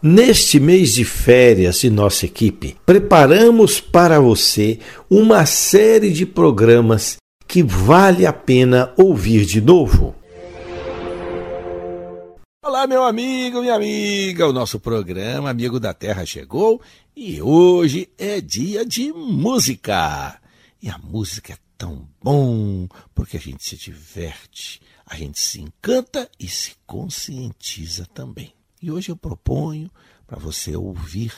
Neste mês de férias de nossa equipe, preparamos para você uma série de programas que vale a pena ouvir de novo. Olá, meu amigo, minha amiga. O nosso programa Amigo da Terra chegou e hoje é dia de música. E a música é tão bom porque a gente se diverte, a gente se encanta e se conscientiza também. E hoje eu proponho para você ouvir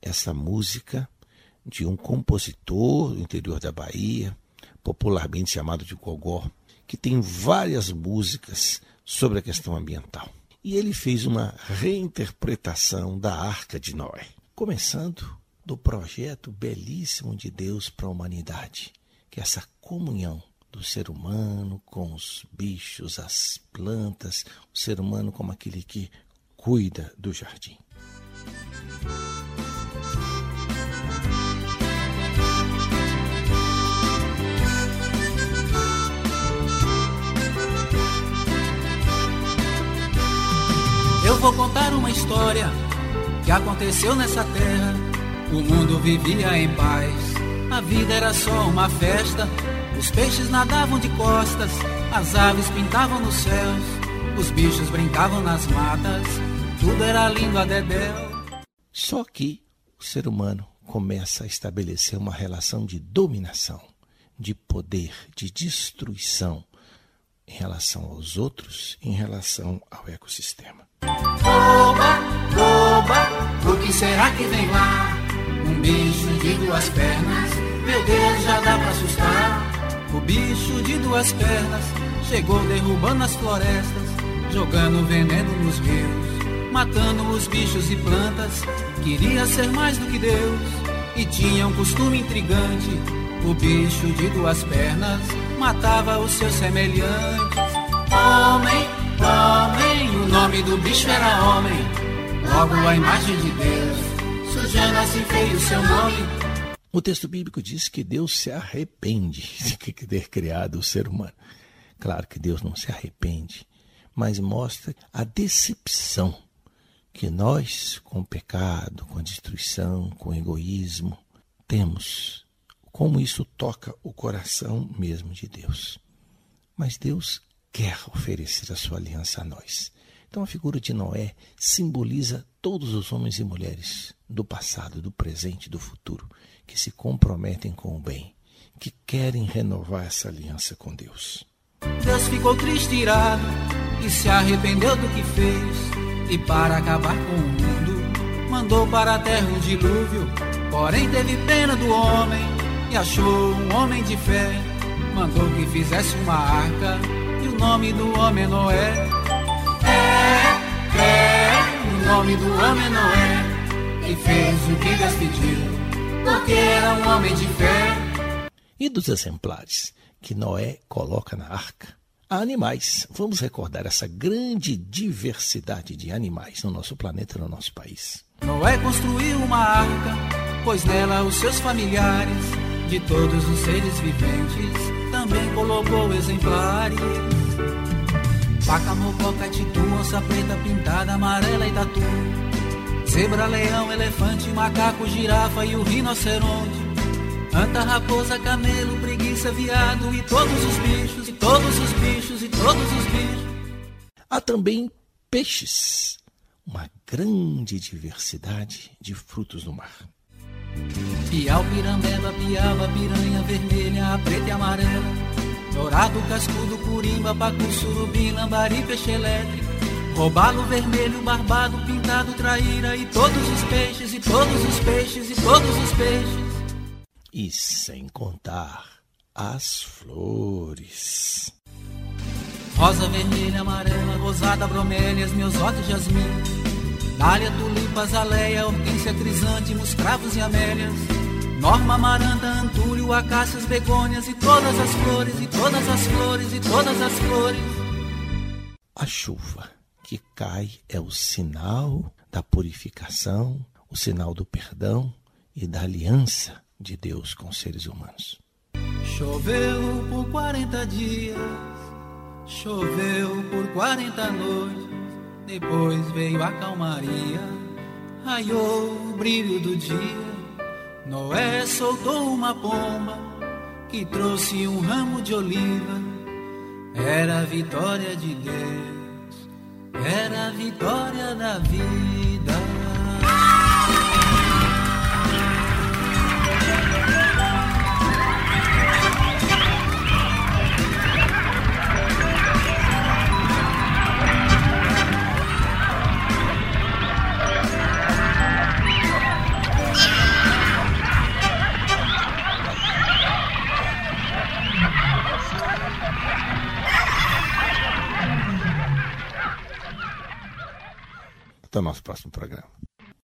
essa música de um compositor do interior da Bahia, popularmente chamado de Gogó, que tem várias músicas sobre a questão ambiental. E ele fez uma reinterpretação da Arca de Noé, começando do projeto belíssimo de Deus para a humanidade, que é essa comunhão do ser humano com os bichos, as plantas, o ser humano como aquele que cuida do jardim. Eu vou contar uma história que aconteceu nessa terra. O mundo vivia em paz, a vida era só uma festa. Os peixes nadavam de costas, as aves pintavam nos céus, os bichos brincavam nas matas, tudo era lindo a dedéu. Só que o ser humano começa a estabelecer uma relação de dominação, de poder, de destruição em relação aos outros, em relação ao ecossistema. Oba, oba, o que será que vem lá? Um bicho de duas pernas, meu Deus, já dá pra assustar. O bicho de duas pernas chegou derrubando as florestas, jogando veneno nos rios, matando os bichos e plantas. Queria ser mais do que Deus e tinha um costume intrigante. O bicho de duas pernas matava os seus semelhantes. Homem, homem, o nome do bicho era homem. Logo a imagem de Deus, sujando assim feio o seu nome. O texto bíblico diz que Deus se arrepende de ter criado o ser humano. Claro que Deus não se arrepende, mas mostra a decepção que nós, com o pecado, com a destruição, com o egoísmo, temos. Como isso toca o coração mesmo de Deus. Mas Deus quer oferecer a sua aliança a nós. Então a figura de Noé simboliza todos os homens e mulheres do passado, do presente e do futuro que se comprometem com o bem, que querem renovar essa aliança com Deus. Deus ficou triste e irado e se arrependeu do que fez. E para acabar com o mundo, mandou para a terra um dilúvio. Porém, teve pena do homem e achou um homem de fé. Mandou que fizesse uma arca e o nome do homem é Noé. É, é, o nome do homem é Noé. E fez o que Deus pediu, porque era um homem de fé. E dos exemplares que Noé coloca na arca? Há animais. Vamos recordar essa grande diversidade de animais no nosso planeta, no nosso país. Noé construiu uma arca, pois nela os seus familiares, de todos os seres viventes, também colocou exemplares. Vaca, mococa, titu, onça preta, pintada, amarela e tatu. Zebra, leão, elefante, macaco, girafa e o rinoceronte. Anta, raposa, camelo, preguiça, viado e todos os bichos, e todos os bichos, e todos os bichos. Há também peixes, uma grande diversidade de frutos do mar. Piau, pirambeba, piaba, piranha vermelha, a preta e amarela. Dourado, cascudo, curimba, pacu, surubim, lambari, peixe elétrico. Robalo vermelho, barbado, pintado, traíra e todos os peixes, e todos os peixes, e todos os peixes. E sem contar as flores. Rosa, vermelha, amarela, rosada, bromélias, meus e jasmim. Dália, tulipa, azaleia, hortência, crisântemos, cravos e amélias. Norma, amaranta, antúrio, acácias, begônias e todas as flores, e todas as flores, e todas as flores. A chuva que cai é o sinal da purificação, o sinal do perdão e da aliança de Deus com seres humanos. Choveu por 40 dias, choveu por 40 noites, depois veio a calmaria, raiou o brilho do dia. Noé soltou uma pomba que trouxe um ramo de oliva. Era a vitória de Deus, era a vitória da vida. Até o nosso próximo programa.